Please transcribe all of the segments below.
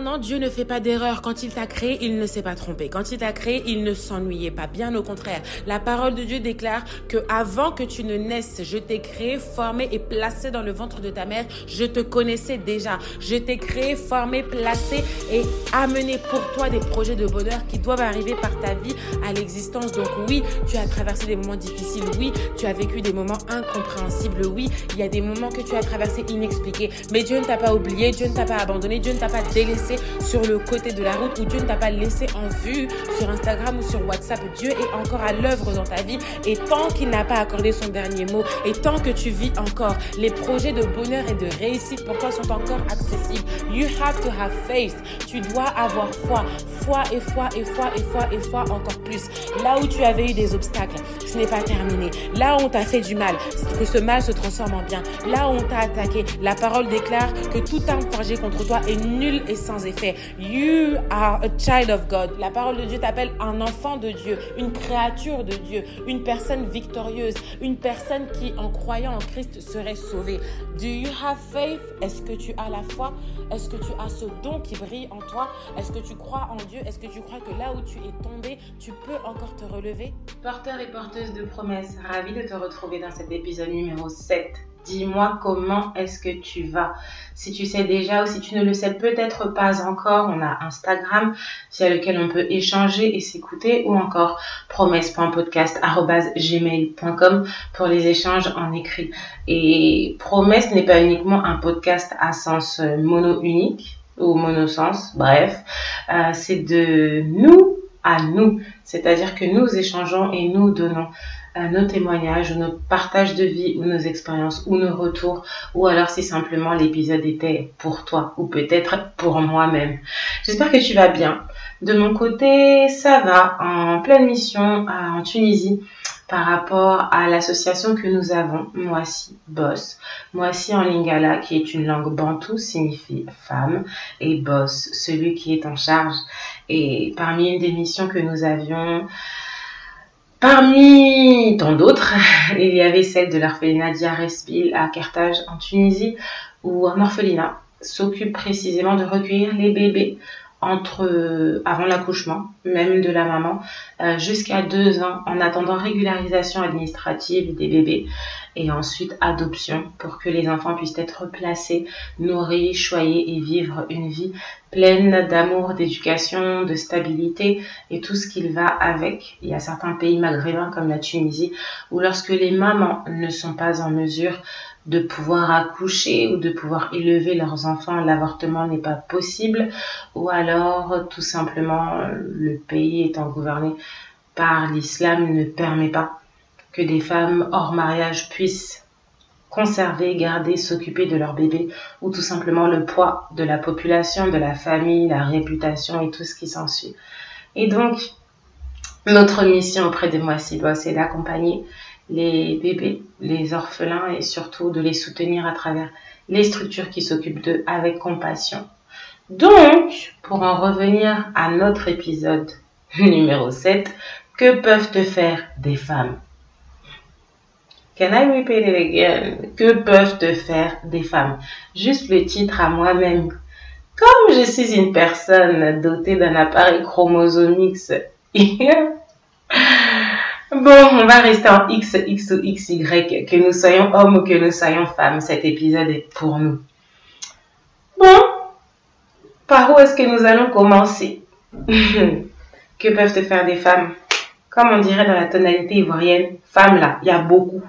Cependant, Dieu ne fait pas d'erreur. Quand il t'a créé, il ne s'est pas trompé. Quand il t'a créé, il ne s'ennuyait pas. Bien au contraire. La parole de Dieu déclare que avant que tu ne naisses, je t'ai créé, formé et placé dans le ventre de ta mère. Je te connaissais déjà. Je t'ai créé, formé, placé et amené pour toi des projets de bonheur qui doivent arriver par ta vie à l'existence. Donc oui, tu as traversé des moments difficiles. Oui, tu as vécu des moments incompréhensibles. Oui, il y a des moments que tu as traversés inexpliqués. Mais Dieu ne t'a pas oublié. Dieu ne t'a pas abandonné. Dieu ne t'a pas délaissé sur le côté de la route ou Dieu ne t'a pas laissé en vue sur Instagram ou sur WhatsApp. Dieu est encore à l'œuvre dans ta vie et tant qu'il n'a pas accordé son dernier mot et tant que tu vis encore, les projets de bonheur et de réussite pour toi sont encore accessibles. You have to have faith. Tu dois avoir foi. Foi et foi et foi et foi et foi encore plus. Là où tu avais eu des obstacles, ce n'est pas terminé. Là où on t'a fait du mal, que ce mal se transforme en bien. Là où on t'a attaqué, la parole déclare que tout arme forgé contre toi est nul et sans effet. You are a child of God. La parole de Dieu t'appelle un enfant de Dieu, une créature de Dieu, une personne victorieuse, une personne qui, en croyant en Christ, serait sauvée. Do you have faith? Est-ce que tu as la foi? Est-ce que tu as ce don qui brille en toi? Est-ce que tu crois en Dieu? Est-ce que tu crois que là où tu es tombé, tu peux encore te relever? Porteur et porteuse de promesses, ravi de te retrouver dans cet épisode numéro 7 Dis-moi comment est-ce que tu vas. Si tu sais déjà ou si tu ne le sais peut-être pas encore, on a Instagram via lequel on peut échanger et s'écouter ou encore promesse.podcast.gmail.com pour les échanges en écrit. Et promesse n'est pas uniquement un podcast à sens mono unique ou monosens, bref, euh, c'est de nous à nous, c'est-à-dire que nous échangeons et nous donnons nos témoignages, nos partages de vie ou nos expériences ou nos retours ou alors si simplement l'épisode était pour toi ou peut-être pour moi-même. J'espère que tu vas bien. De mon côté, ça va en pleine mission en Tunisie par rapport à l'association que nous avons, Moissi Boss. Moissi en lingala, qui est une langue bantou, signifie femme, et Boss, celui qui est en charge. Et parmi une des missions que nous avions, Parmi tant d'autres, il y avait celle de l'orphelinat d'Yaresbil à Carthage en Tunisie, où un orphelinat s'occupe précisément de recueillir les bébés entre avant l'accouchement, même de la maman, euh, jusqu'à deux ans, en attendant régularisation administrative des bébés et ensuite adoption pour que les enfants puissent être placés, nourris, choyés et vivre une vie pleine d'amour, d'éducation, de stabilité et tout ce qu'il va avec. Il y a certains pays maghrébins comme la Tunisie où lorsque les mamans ne sont pas en mesure de pouvoir accoucher ou de pouvoir élever leurs enfants, l'avortement n'est pas possible, ou alors tout simplement le pays étant gouverné par l'islam ne permet pas que des femmes hors mariage puissent conserver, garder, s'occuper de leur bébé, ou tout simplement le poids de la population, de la famille, la réputation et tout ce qui s'ensuit. Et donc, notre mission auprès de moi, c'est d'accompagner les bébés, les orphelins et surtout de les soutenir à travers les structures qui s'occupent d'eux avec compassion. Donc, pour en revenir à notre épisode numéro 7, que peuvent te faire des femmes? Can I repeat it again? Que peuvent te faire des femmes? Juste le titre à moi-même. Comme je suis une personne dotée d'un appareil chromosomique Bon, on va rester en X, X ou XY, que nous soyons hommes ou que nous soyons femmes. Cet épisode est pour nous. Bon, par où est-ce que nous allons commencer? Que peuvent te faire des femmes? Comme on dirait dans la tonalité ivoirienne, femmes là, il y a beaucoup.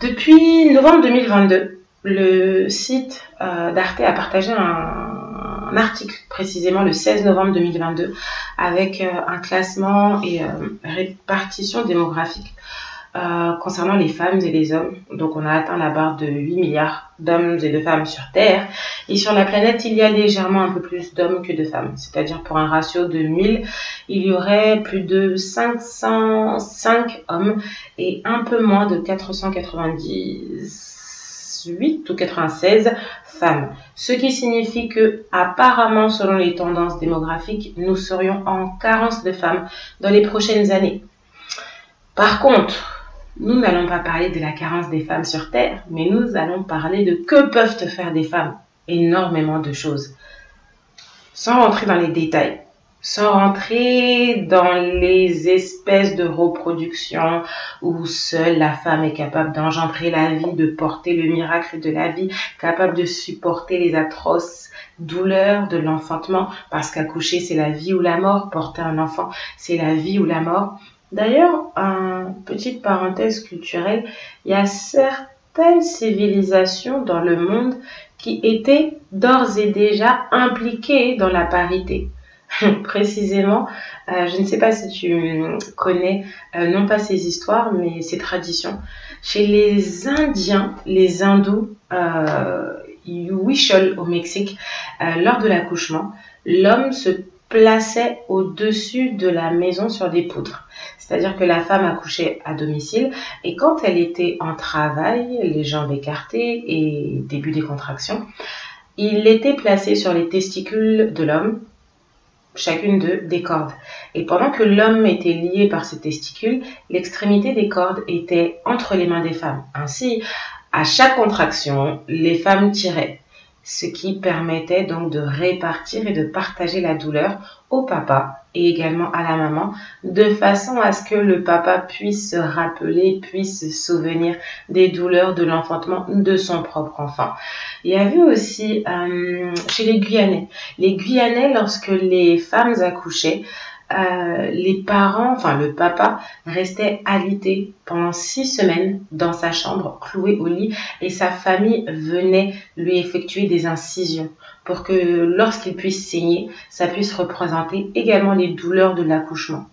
Depuis novembre 2022, le site euh, d'Arte a partagé un, un article précisément le 16 novembre 2022 avec euh, un classement et euh, répartition démographique euh, concernant les femmes et les hommes. Donc on a atteint la barre de 8 milliards d'hommes et de femmes sur Terre. Et sur la planète, il y a légèrement un peu plus d'hommes que de femmes. C'est-à-dire pour un ratio de 1000, il y aurait plus de 505 hommes et un peu moins de 490 ou 96 Ce qui signifie que, apparemment, selon les tendances démographiques, nous serions en carence de femmes dans les prochaines années. Par contre, nous n'allons pas parler de la carence des femmes sur Terre, mais nous allons parler de que peuvent faire des femmes. Énormément de choses. sans rentrer dans les détails, sans rentrer dans les espèces de reproduction où seule la femme est capable d'engendrer la vie, de porter le miracle de la vie, capable de supporter les atroces douleurs de l'enfantement, parce qu'accoucher c'est la vie ou la mort, porter un enfant c'est la vie ou la mort. D'ailleurs, une petite parenthèse culturelle, il y a certaines civilisations dans le monde qui étaient d'ores et déjà impliquées dans la parité. précisément, euh, je ne sais pas si tu connais euh, non pas ces histoires, mais ces traditions. Chez les Indiens, les hindous, euh, au Mexique, lors de l'accouchement, l'homme se plaçait au-dessus de la maison sur des poutres. C'est-à-dire que la femme accouchait à domicile et quand elle était en travail, les jambes écartées et début des contractions, il était placé sur les testicules de l'homme chacune d'eux des cordes. Et pendant que l'homme était lié par ses testicules, l'extrémité des cordes était entre les mains des femmes. Ainsi, à chaque contraction, les femmes tiraient, ce qui permettait donc de répartir et de partager la douleur au papa et également à la maman, de façon à ce que le papa puisse se rappeler, puisse se souvenir des douleurs de l'enfantement de son propre enfant. Il y avait aussi euh, chez les Guyanais, les Guyanais, lorsque les femmes accouchaient, euh, les parents, enfin le papa, restait alité pendant six semaines dans sa chambre, cloué au lit, et sa famille venait lui effectuer des incisions pour que lorsqu'il puisse saigner, ça puisse représenter également les douleurs de l'accouchement.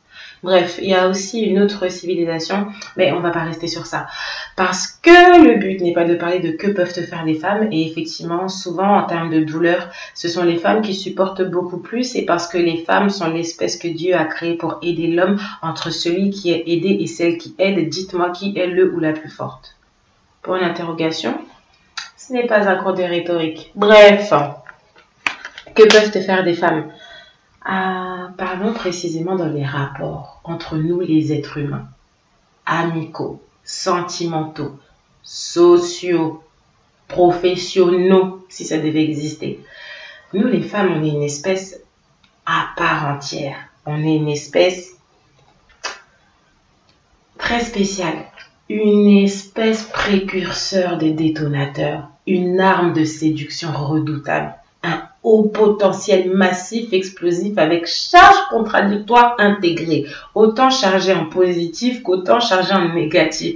Bref, il y a aussi une autre civilisation, mais on va pas rester sur ça. Parce que le but n'est pas de parler de que peuvent faire les femmes, et effectivement, souvent en termes de douleur, ce sont les femmes qui supportent beaucoup plus, et parce que les femmes sont l'espèce que Dieu a créée pour aider l'homme entre celui qui est aidé et celle qui aide, dites-moi qui est le ou la plus forte. Pour une interrogation, ce n'est pas un cours de rhétorique. Bref, que peuvent faire des femmes? Ah, parlons précisément dans les rapports entre nous les êtres humains, amicaux, sentimentaux, sociaux, professionnels, si ça devait exister. Nous les femmes, on est une espèce à part entière. On est une espèce très spéciale. Une espèce précurseur des détonateurs. Une arme de séduction redoutable au potentiel massif explosif avec charge contradictoire intégrée, autant chargé en positif qu'autant chargé en négatif.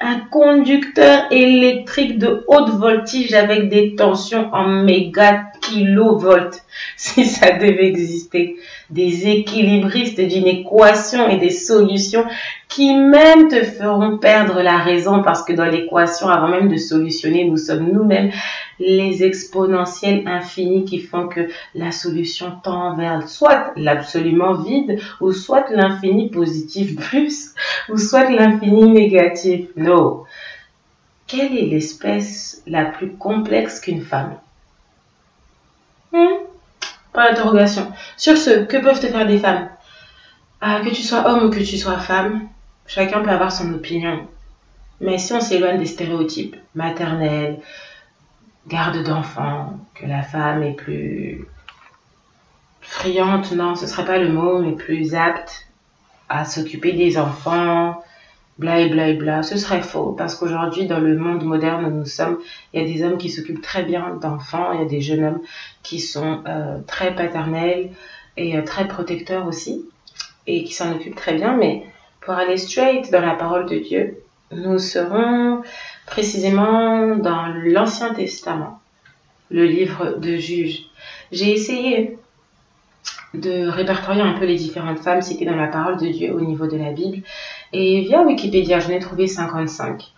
Un conducteur électrique de haute voltige avec des tensions en méga kilovolts, si ça devait exister. Des équilibristes d'une équation et des solutions qui même te feront perdre la raison parce que dans l'équation, avant même de solutionner, nous sommes nous-mêmes les exponentiels infinis qui font que la solution tend vers soit l'absolument vide ou soit l'infini positif plus ou soit l'infini négatif. Non. Quelle est l'espèce la plus complexe qu'une femme hmm? Pas d'interrogation. Sur ce, que peuvent te faire des femmes? Ah, Que tu sois homme ou que tu sois femme, chacun peut avoir son opinion. Mais si on s'éloigne des stéréotypes maternels, garde d'enfants, que la femme est plus friante, non, ce serait pas le mot, mais plus apte à s'occuper des enfants, bla et bla et bla. Ce serait faux, parce qu'aujourd'hui, dans le monde moderne où nous sommes, il y a des hommes qui s'occupent très bien d'enfants, il y a des jeunes hommes qui sont euh, très paternels et euh, très protecteurs aussi, et qui s'en occupent très bien, mais pour aller straight dans la parole de Dieu, nous serons précisément dans l'Ancien Testament, le livre de Juges. J'ai essayé de répertorier un peu les différentes femmes citées dans la parole de Dieu au niveau de la Bible. Et via Wikipédia, j'en ai trouvé 55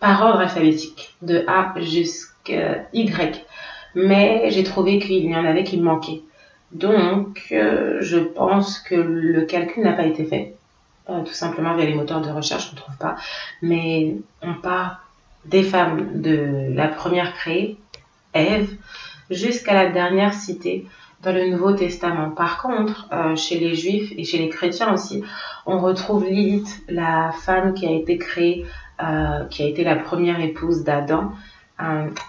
par ordre alphabétique, de A jusqu'à Y. Mais j'ai trouvé qu'il y en avait qui manquaient. Donc, euh, je pense que le calcul n'a pas été fait. Euh, tout simplement via les moteurs de recherche, on ne trouve pas. Mais on part des femmes de la première créée, Ève, jusqu'à la dernière citée dans le Nouveau Testament. Par contre, euh, chez les Juifs et chez les chrétiens aussi, on retrouve Lilith, la femme qui a été créée, euh, qui a été la première épouse d'Adam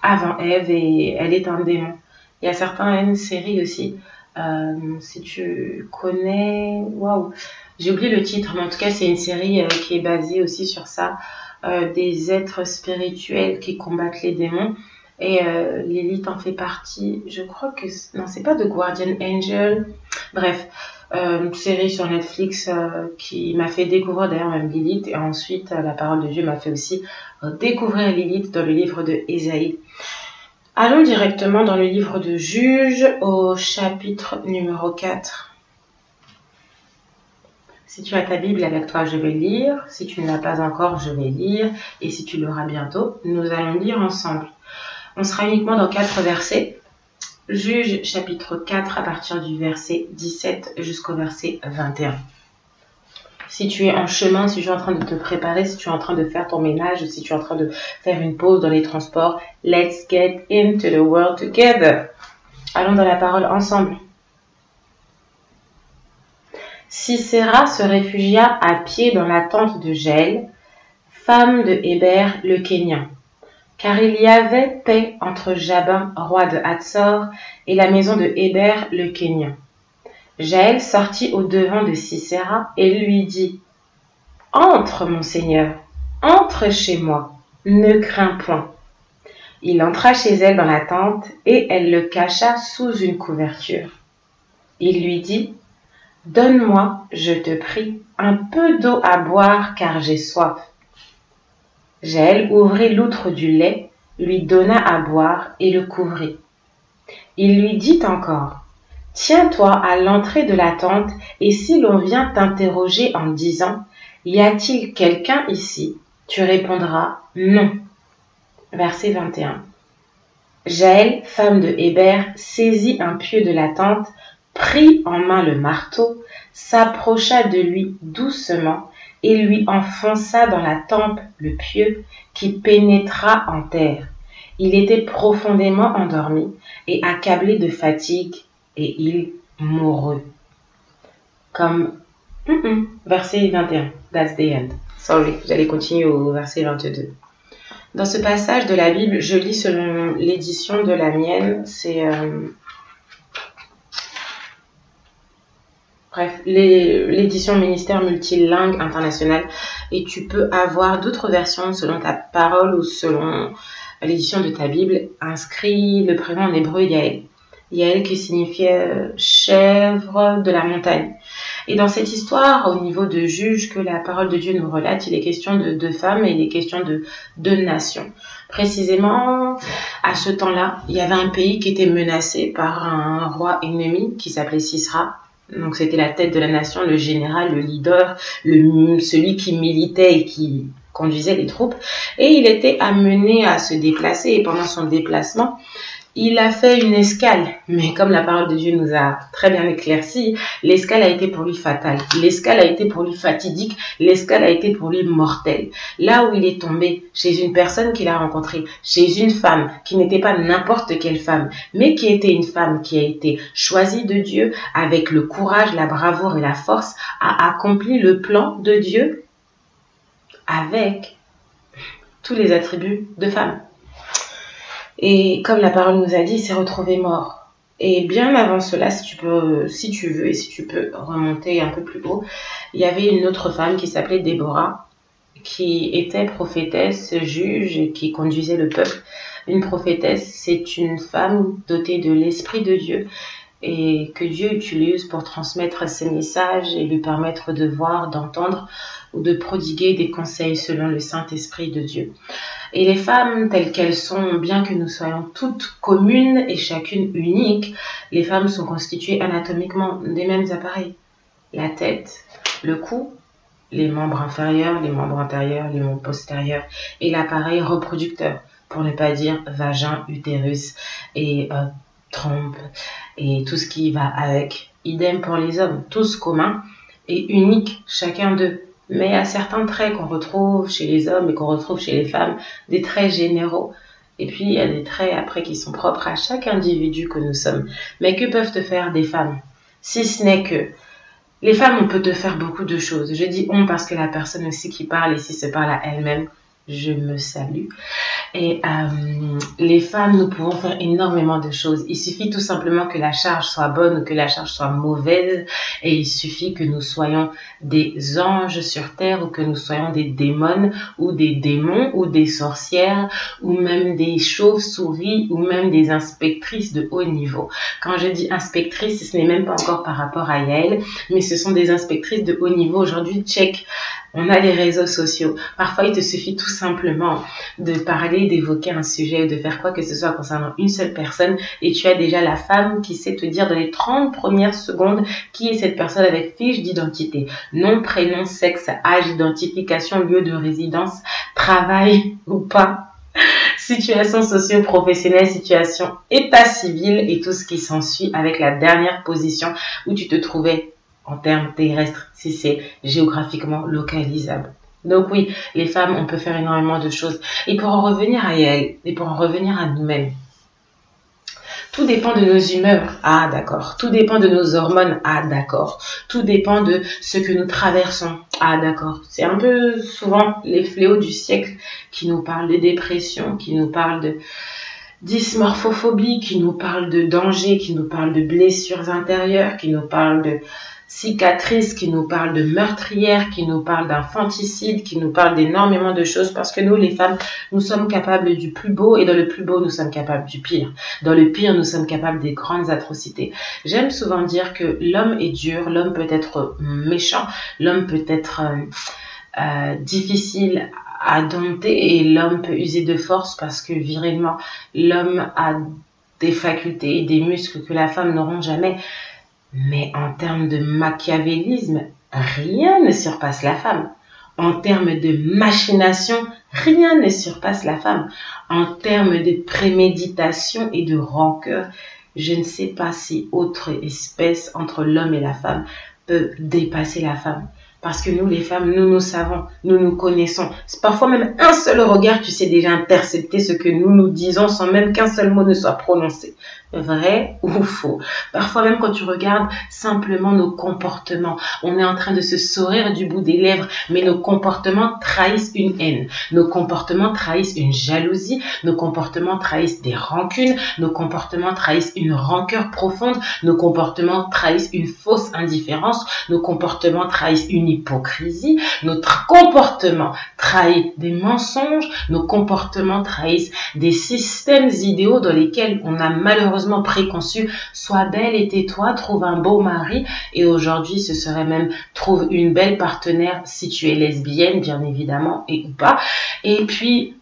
avant Ève et elle est un démon. Il y a certaines séries aussi Euh, si tu connais, waouh, j'ai oublié le titre, mais en tout cas c'est une série qui est basée aussi sur ça, des êtres spirituels qui combattent les démons. Et Lilith en fait partie. Je crois que non, c'est pas de Guardian Angel. Bref, euh, une série sur Netflix euh, qui m'a fait découvrir d'ailleurs même Lilith et ensuite euh, la parole de Dieu m'a fait aussi découvrir Lilith dans le livre de Ésaïe. Allons directement dans le livre de Juge au chapitre numéro 4. Si tu as ta Bible avec toi, je vais lire. Si tu ne l'as pas encore, je vais lire. Et si tu l'auras bientôt, nous allons lire ensemble. On sera uniquement dans quatre versets. Juge chapitre 4 à partir du verset 17 jusqu'au verset 21. Si tu es en chemin, si tu es en train de te préparer, si tu es en train de faire ton ménage, si tu es en train de faire une pause dans les transports, let's get into the world together. Allons dans la parole ensemble. Sisera se réfugia à pied dans la tente de Gel, femme de Héber le Kenyan car il y avait paix entre Jabin, roi de Hatzor, et la maison de Héber le Kenyan. Jaël sortit au devant de Sisera et lui dit Entre, mon seigneur, entre chez moi, ne crains point. Il entra chez elle dans la tente et elle le cacha sous une couverture. Il lui dit Donne-moi, je te prie, un peu d'eau à boire car j'ai soif. Jaël ouvrit l'outre du lait, lui donna à boire et le couvrit. Il lui dit encore, Tiens-toi à l'entrée de la tente, et si l'on vient t'interroger en disant, Y a-t-il quelqu'un ici? Tu répondras, Non. Verset 21. Jaël, femme de Héber, saisit un pieu de la tente, prit en main le marteau, s'approcha de lui doucement et lui enfonça dans la tempe le pieu qui pénétra en terre. Il était profondément endormi et accablé de fatigue, et il mourut. Comme verset 21, that's the end. Sorry, j'allais continuer au verset 22. Dans ce passage de la Bible, je lis selon l'édition de la mienne, c'est euh, Bref, l'édition ministère multilingue internationale et tu peux avoir d'autres versions selon ta parole ou selon l'édition de ta Bible. Inscrit le prénom en hébreu Yael. Yael qui signifiait euh, chèvre de la montagne. Et dans cette histoire, au niveau de juge que la parole de Dieu nous relate, il est question de deux femmes et il est question de deux nations. Précisément, à ce temps-là, il y avait un pays qui était menacé par un roi ennemi qui s'appelait Sisra donc c'était la tête de la nation, le général, le leader, le, celui qui militait et qui conduisait les troupes. Et il était amené à se déplacer et pendant son déplacement, il a fait une escale, mais comme la parole de Dieu nous a très bien éclairci, l'escale a été pour lui fatale, l'escale a été pour lui fatidique, l'escale a été pour lui mortelle. Là où il est tombé, chez une personne qu'il a rencontrée, chez une femme qui n'était pas n'importe quelle femme, mais qui était une femme qui a été choisie de Dieu avec le courage, la bravoure et la force, a accompli le plan de Dieu avec tous les attributs de femme. Et comme la parole nous a dit, il s'est retrouvé mort. Et bien avant cela, si tu peux, veux et si tu peux remonter un peu plus haut, il y avait une autre femme qui s'appelait Déborah, qui était prophétesse, juge et qui conduisait le peuple. Une prophétesse, c'est une femme dotée de l'Esprit de Dieu et que Dieu utilise pour transmettre ses messages et lui permettre de voir, d'entendre ou de prodiguer des conseils selon le Saint-Esprit de Dieu. Et les femmes telles qu'elles sont, bien que nous soyons toutes communes et chacune unique, les femmes sont constituées anatomiquement des mêmes appareils. La tête, le cou, les membres inférieurs, les membres antérieurs, les membres postérieurs et l'appareil reproducteur, pour ne pas dire vagin, utérus et euh, trompe et tout ce qui va avec. Idem pour les hommes, tous communs et uniques, chacun d'eux mais à certains traits qu'on retrouve chez les hommes et qu'on retrouve chez les femmes, des traits généraux. Et puis il y a des traits après qui sont propres à chaque individu que nous sommes. Mais que peuvent te faire des femmes? Si ce n'est que les femmes, on peut te faire beaucoup de choses. Je dis on parce que la personne aussi qui parle ici se parle à elle-même. Je me salue. Et euh, les femmes, nous pouvons faire énormément de choses. Il suffit tout simplement que la charge soit bonne ou que la charge soit mauvaise. Et il suffit que nous soyons des anges sur terre ou que nous soyons des démons ou des démons ou des sorcières ou même des chauves-souris ou même des inspectrices de haut niveau. Quand je dis inspectrice, ce n'est même pas encore par rapport à Yael, mais ce sont des inspectrices de haut niveau. Aujourd'hui, check on a les réseaux sociaux. Parfois, il te suffit tout simplement de parler, d'évoquer un sujet de faire quoi que ce soit concernant une seule personne et tu as déjà la femme qui sait te dire dans les 30 premières secondes qui est cette personne avec fiche d'identité. Nom, prénom, sexe, âge, identification, lieu de résidence, travail ou pas situation socio-professionnelle, situation état civil et tout ce qui s'ensuit avec la dernière position où tu te trouvais en termes terrestres si c'est géographiquement localisable. Donc oui, les femmes, on peut faire énormément de choses. Et pour en revenir à elle, et pour en revenir à nous-mêmes, tout dépend de nos humeurs. Ah, d'accord. Tout dépend de nos hormones. Ah, d'accord. Tout dépend de ce que nous traversons. Ah, d'accord. C'est un peu souvent les fléaux du siècle qui nous parlent de dépression, qui nous parlent de dysmorphophobie, qui nous parlent de danger, qui nous parlent de blessures intérieures, qui nous parlent de cicatrices, qui nous parle de meurtrières, qui nous parle d'infanticide, qui nous parle d'énormément de choses parce que nous, les femmes, nous sommes capables du plus beau et dans le plus beau, nous sommes capables du pire. Dans le pire, nous sommes capables des grandes atrocités. J'aime souvent dire que l'homme est dur, l'homme peut être méchant, l'homme peut être euh, euh, difficile à dompter et l'homme peut user de force parce que virilement, l'homme a des facultés et des muscles que la femme n'auront jamais. Mais en termes de machiavélisme, rien ne surpasse la femme. En termes de machination, rien ne surpasse la femme. En termes de préméditation et de rancœur, je ne sais pas si autre espèce entre l'homme et la femme peut dépasser la femme. Parce que nous, les femmes, nous nous savons, nous nous connaissons. Parfois même un seul regard, tu sais déjà intercepter ce que nous nous disons sans même qu'un seul mot ne soit prononcé vrai ou faux. Parfois même quand tu regardes simplement nos comportements, on est en train de se sourire du bout des lèvres, mais nos comportements trahissent une haine, nos comportements trahissent une jalousie, nos comportements trahissent des rancunes, nos comportements trahissent une rancœur profonde, nos comportements trahissent une fausse indifférence, nos comportements trahissent une hypocrisie, notre comportement trahit des mensonges, nos comportements trahissent des systèmes idéaux dans lesquels on a malheureusement préconçu, sois belle et tais-toi, trouve un beau mari. Et aujourd'hui, ce serait même trouve une belle partenaire si tu es lesbienne, bien évidemment, et ou pas. Et puis,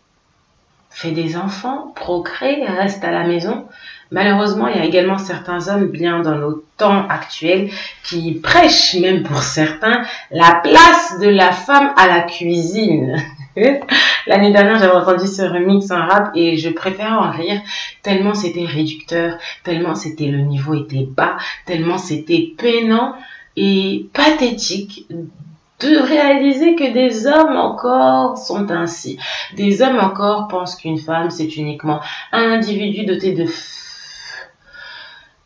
fais des enfants, procrée, reste à la maison. Malheureusement, il y a également certains hommes, bien dans nos temps actuels, qui prêchent, même pour certains, la place de la femme à la cuisine. L'année dernière, j'avais entendu ce remix en rap et je préfère en rire tellement c'était réducteur, tellement c'était le niveau était bas, tellement c'était peinant et pathétique de réaliser que des hommes encore sont ainsi. Des hommes encore pensent qu'une femme, c'est uniquement un individu doté de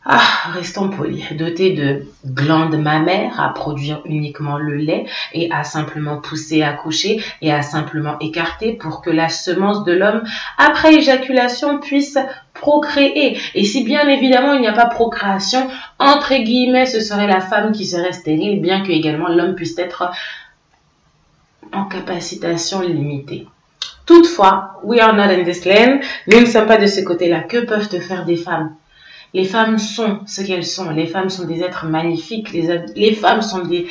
ah, restons polis, doté de glandes mammaires à produire uniquement le lait et à simplement pousser à coucher et à simplement écarter pour que la semence de l'homme, après éjaculation, puisse procréer. Et si bien évidemment il n'y a pas procréation, entre guillemets, ce serait la femme qui serait stérile, bien que également l'homme puisse être en capacitation limitée. Toutefois, we are not in this land, nous ne sommes pas de ce côté-là. Que peuvent te faire des femmes? Les femmes sont ce qu'elles sont. Les femmes sont des êtres magnifiques. Les, femmes sont des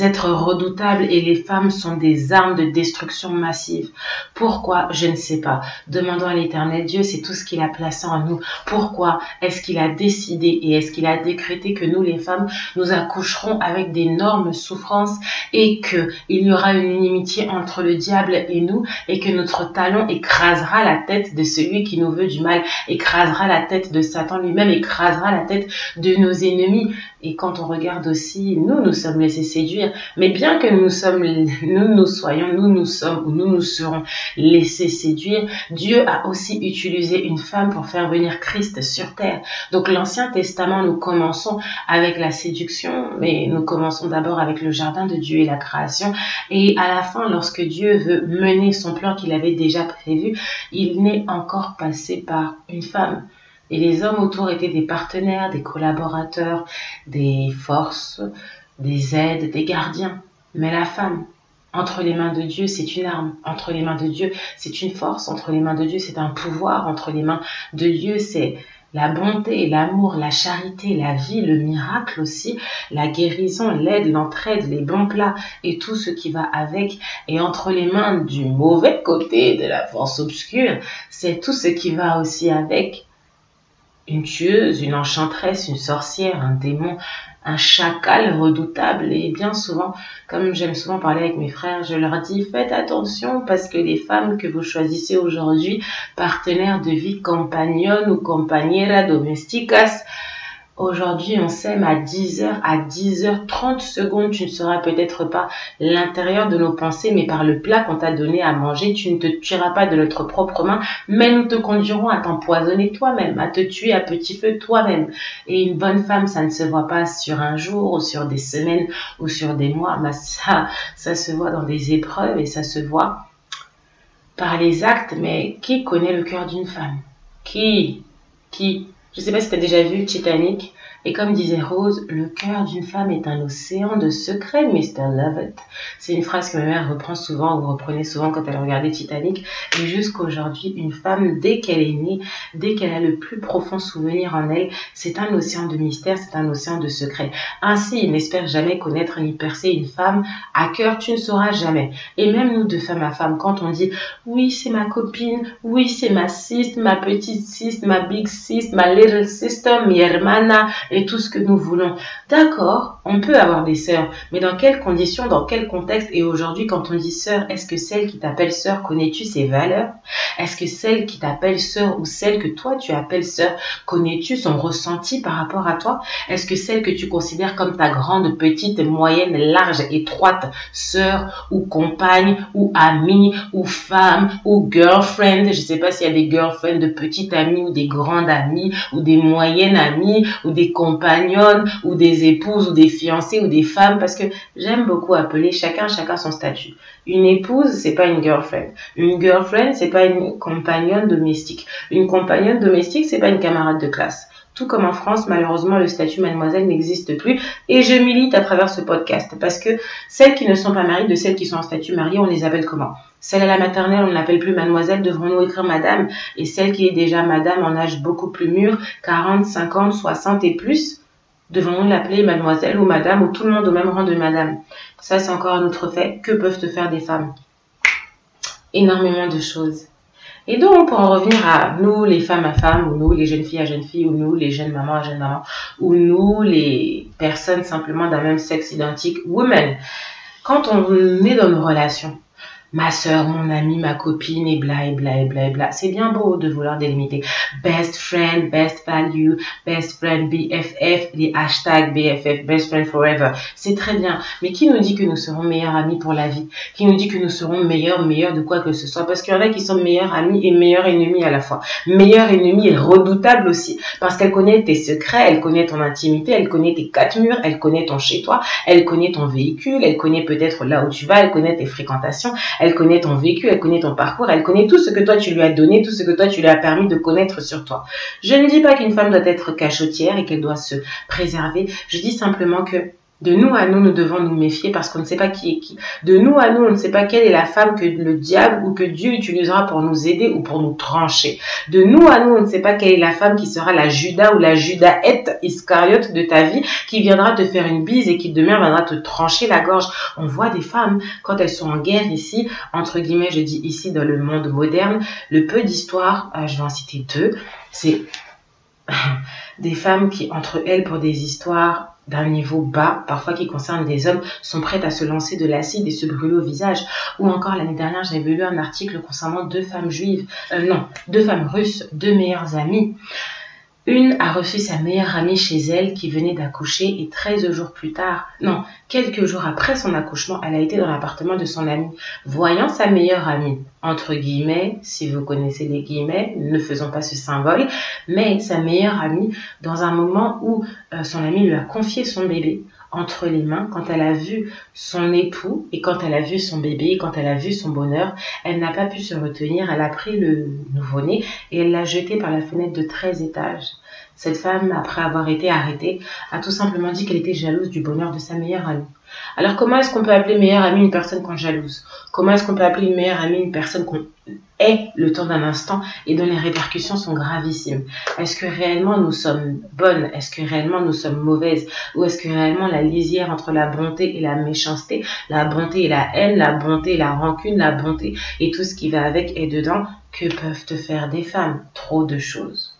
êtres redoutables et les femmes sont des armes de destruction massive. Pourquoi? Je ne sais pas. Demandons à l'éternel Dieu, c'est tout ce qu'il a placé en nous. Pourquoi est-ce qu'il a décidé et est-ce qu'il a décrété que nous, les femmes, nous accoucherons avec d'énormes souffrances et que il y aura une inimitié entre le diable et nous et que notre talon écrasera la tête de celui qui nous veut du mal, écrasera la tête de Satan lui-même, écrasera la tête de nos ennemis? Et quand on regarde aussi, nous, nous sommes laissés séduire. Mais bien que nous sommes, nous nous soyons, nous nous sommes ou nous nous serons laissés séduire, Dieu a aussi utilisé une femme pour faire venir Christ sur terre. Donc l'Ancien Testament, nous commençons avec la séduction, mais nous commençons d'abord avec le jardin de Dieu et la création. Et à la fin, lorsque Dieu veut mener son plan qu'il avait déjà prévu, il n'est encore passé par une femme. Et les hommes autour étaient des partenaires, des collaborateurs, des forces, des aides, des gardiens. Mais la femme, entre les mains de Dieu, c'est une arme. Entre les mains de Dieu, c'est une force. Entre les mains de Dieu, c'est un pouvoir. Entre les mains de Dieu, c'est la bonté, l'amour, la charité, la vie, le miracle aussi, la guérison, l'aide, l'entraide, les bons plats et tout ce qui va avec. Et entre les mains du mauvais côté de la force obscure, c'est tout ce qui va aussi avec une tueuse, une enchanteresse, une sorcière, un démon, un chacal redoutable. Et bien souvent, comme j'aime souvent parler avec mes frères, je leur dis faites attention parce que les femmes que vous choisissez aujourd'hui, partenaires de vie compagnonne ou compagnera domesticas, Aujourd'hui, on s'aime à 10h, à 10h30 secondes. Tu ne sauras peut-être pas l'intérieur de nos pensées, mais par le plat qu'on t'a donné à manger, tu ne te tueras pas de notre propre main, mais nous te conduirons à t'empoisonner toi-même, à te tuer à petit feu toi-même. Et une bonne femme, ça ne se voit pas sur un jour ou sur des semaines ou sur des mois, mais ça, ça se voit dans des épreuves et ça se voit par les actes. Mais qui connaît le cœur d'une femme? Qui? Qui? Je sais pas si tu as déjà vu Titanic, et comme disait Rose, le cœur d'une femme est un océan de secrets, Mr. Lovett. C'est une phrase que ma mère reprend souvent, ou reprenait souvent quand elle regardait Titanic. Et jusqu'aujourd'hui, une femme, dès qu'elle est née, dès qu'elle a le plus profond souvenir en elle, c'est un océan de mystère, c'est un océan de secrets. Ainsi, il n'espère jamais connaître ni percer une femme. À cœur, tu ne sauras jamais. Et même nous, de femme à femme, quand on dit, oui, c'est ma copine, oui, c'est ma sister, ma petite sister, ma big sister, ma little sister, mi hermana, et tout ce que nous voulons. D'accord, on peut avoir des sœurs, mais dans quelles conditions, dans quel contexte? Et aujourd'hui, quand on dit sœur, est-ce que celle qui t'appelle sœur, connais-tu ses valeurs? Est-ce que celle qui t'appelle sœur ou celle que toi tu appelles sœur, connais-tu son ressenti par rapport à toi? Est-ce que celle que tu considères comme ta grande, petite, moyenne, large, étroite sœur ou compagne ou amie ou femme ou girlfriend, je ne sais pas s'il y a des girlfriends de petites amies ou des grandes amies ou des moyennes amies ou des compagnonnes ou des épouses ou des fiancées ou des femmes parce que j'aime beaucoup appeler chacun chacun son statut. Une épouse, c'est pas une girlfriend. Une girlfriend, c'est pas une compagnonne domestique. Une compagnonne domestique, c'est pas une camarade de classe. Tout comme en France, malheureusement, le statut mademoiselle n'existe plus. Et je milite à travers ce podcast parce que celles qui ne sont pas mariées, de celles qui sont en statut marié, on les appelle comment? Celle à la maternelle, on ne l'appelle plus mademoiselle, devrons-nous écrire madame? Et celle qui est déjà madame en âge beaucoup plus mûr, 40, 50, 60 et plus, devons-nous l'appeler mademoiselle ou madame ou tout le monde au même rang de madame? Ça, c'est encore un autre fait. Que peuvent te faire des femmes? Énormément de choses. Et donc, pour en revenir à nous, les femmes à femmes, ou nous, les jeunes filles à jeunes filles, ou nous, les jeunes mamans à jeunes mamans, ou nous, les personnes simplement d'un même sexe identique, women, quand on est dans une relation, ma soeur, mon ami, ma copine, et bla, et bla, et bla, et bla. C'est bien beau de vouloir délimiter. Best friend, best value, best friend, BFF, les hashtags BFF, best friend forever. C'est très bien. Mais qui nous dit que nous serons meilleurs amis pour la vie? Qui nous dit que nous serons meilleurs, meilleurs de quoi que ce soit? Parce qu'il y en a qui sont meilleurs amis et meilleurs ennemis à la fois. Meilleur ennemi et redoutable aussi. Parce qu'elle connaît tes secrets, elle connaît ton intimité, elle connaît tes quatre murs, elle connaît ton chez toi, elle connaît ton véhicule, elle connaît peut-être là où tu vas, elle connaît tes fréquentations, elle connaît ton vécu, elle connaît ton parcours, elle connaît tout ce que toi tu lui as donné, tout ce que toi tu lui as permis de connaître sur toi. Je ne dis pas qu'une femme doit être cachotière et qu'elle doit se préserver. Je dis simplement que de nous à nous, nous devons nous méfier parce qu'on ne sait pas qui est qui. De nous à nous, on ne sait pas quelle est la femme que le diable ou que Dieu utilisera pour nous aider ou pour nous trancher. De nous à nous, on ne sait pas quelle est la femme qui sera la Judas ou la Judaette Iscariote de ta vie qui viendra te faire une bise et qui demain viendra te trancher la gorge. On voit des femmes quand elles sont en guerre ici, entre guillemets, je dis ici dans le monde moderne, le peu d'histoires, euh, je vais en citer deux, c'est des femmes qui, entre elles, pour des histoires d'un niveau bas, parfois qui concerne des hommes, sont prêtes à se lancer de l'acide et se brûler au visage. Ou encore l'année dernière, j'avais lu un article concernant deux femmes juives, euh, non, deux femmes russes, deux meilleures amies. Une a reçu sa meilleure amie chez elle qui venait d'accoucher et 13 jours plus tard, non, quelques jours après son accouchement, elle a été dans l'appartement de son amie. Voyant sa meilleure amie, entre guillemets, si vous connaissez les guillemets, ne faisons pas ce symbole, mais sa meilleure amie, dans un moment où euh, son amie lui a confié son bébé, entre les mains, quand elle a vu son époux et quand elle a vu son bébé, quand elle a vu son bonheur, elle n'a pas pu se retenir, elle a pris le nouveau-né et elle l'a jeté par la fenêtre de 13 étages. Cette femme, après avoir été arrêtée, a tout simplement dit qu'elle était jalouse du bonheur de sa meilleure amie. Alors comment est-ce qu'on peut appeler meilleure amie une personne qu'on jalouse? Comment est-ce qu'on peut appeler une meilleure amie une personne qu'on est le temps d'un instant et dont les répercussions sont gravissimes? Est-ce que réellement nous sommes bonnes? Est-ce que réellement nous sommes mauvaises? Ou est-ce que réellement la lisière entre la bonté et la méchanceté, la bonté et la haine, la bonté et la rancune, la bonté et tout ce qui va avec est dedans? Que peuvent te faire des femmes? Trop de choses.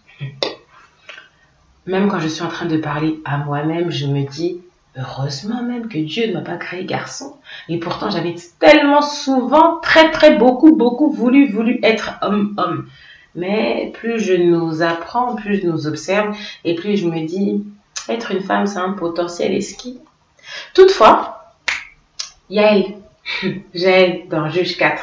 Même quand je suis en train de parler à moi-même, je me dis, heureusement même que Dieu ne m'a pas créé garçon. Et pourtant, j'avais tellement souvent, très très beaucoup, beaucoup voulu, voulu être homme-homme. Mais plus je nous apprends, plus je nous observe, et plus je me dis, être une femme, c'est un potentiel esquis. Toutefois, Yael, Jaël dans Juge 4,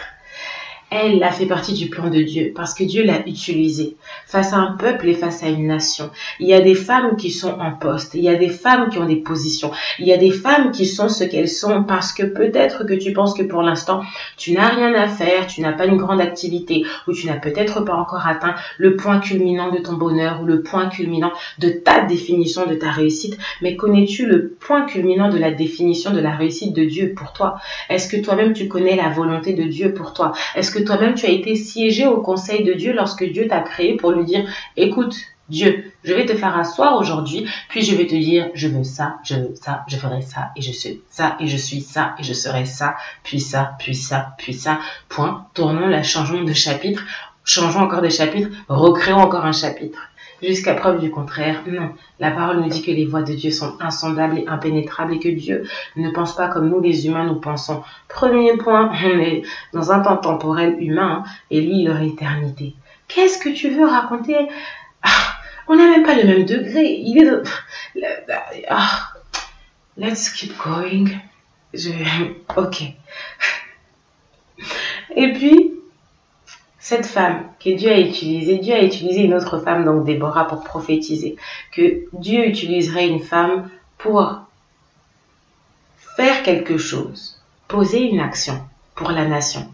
elle a fait partie du plan de Dieu parce que Dieu l'a utilisée face à un peuple et face à une nation. Il y a des femmes qui sont en poste, il y a des femmes qui ont des positions, il y a des femmes qui sont ce qu'elles sont parce que peut-être que tu penses que pour l'instant tu n'as rien à faire, tu n'as pas une grande activité ou tu n'as peut-être pas encore atteint le point culminant de ton bonheur ou le point culminant de ta définition de ta réussite. Mais connais-tu le point culminant de la définition de la réussite de Dieu pour toi? Est-ce que toi-même tu connais la volonté de Dieu pour toi? Toi-même tu as été siégé au conseil de Dieu lorsque Dieu t'a créé pour lui dire, écoute, Dieu, je vais te faire asseoir aujourd'hui, puis je vais te dire, je veux ça, je veux ça, je ferai ça, et je suis ça, et je suis ça, et je serai ça, puis ça, puis ça, puis ça. Point. Tournons la, changeons de chapitre, changeons encore des chapitres, recréons encore un chapitre. Jusqu'à preuve du contraire, non. La parole nous dit que les voies de Dieu sont insondables et impénétrables et que Dieu ne pense pas comme nous les humains nous pensons. Premier point, on est dans un temps temporel humain et lui il aura éternité. Qu'est-ce que tu veux raconter? Ah, On n'a même pas le même degré. Il est. Ah, let's keep going. Je... Ok. Et puis, cette femme que Dieu a utilisée, Dieu a utilisé une autre femme, donc Déborah, pour prophétiser que Dieu utiliserait une femme pour faire quelque chose, poser une action pour la nation.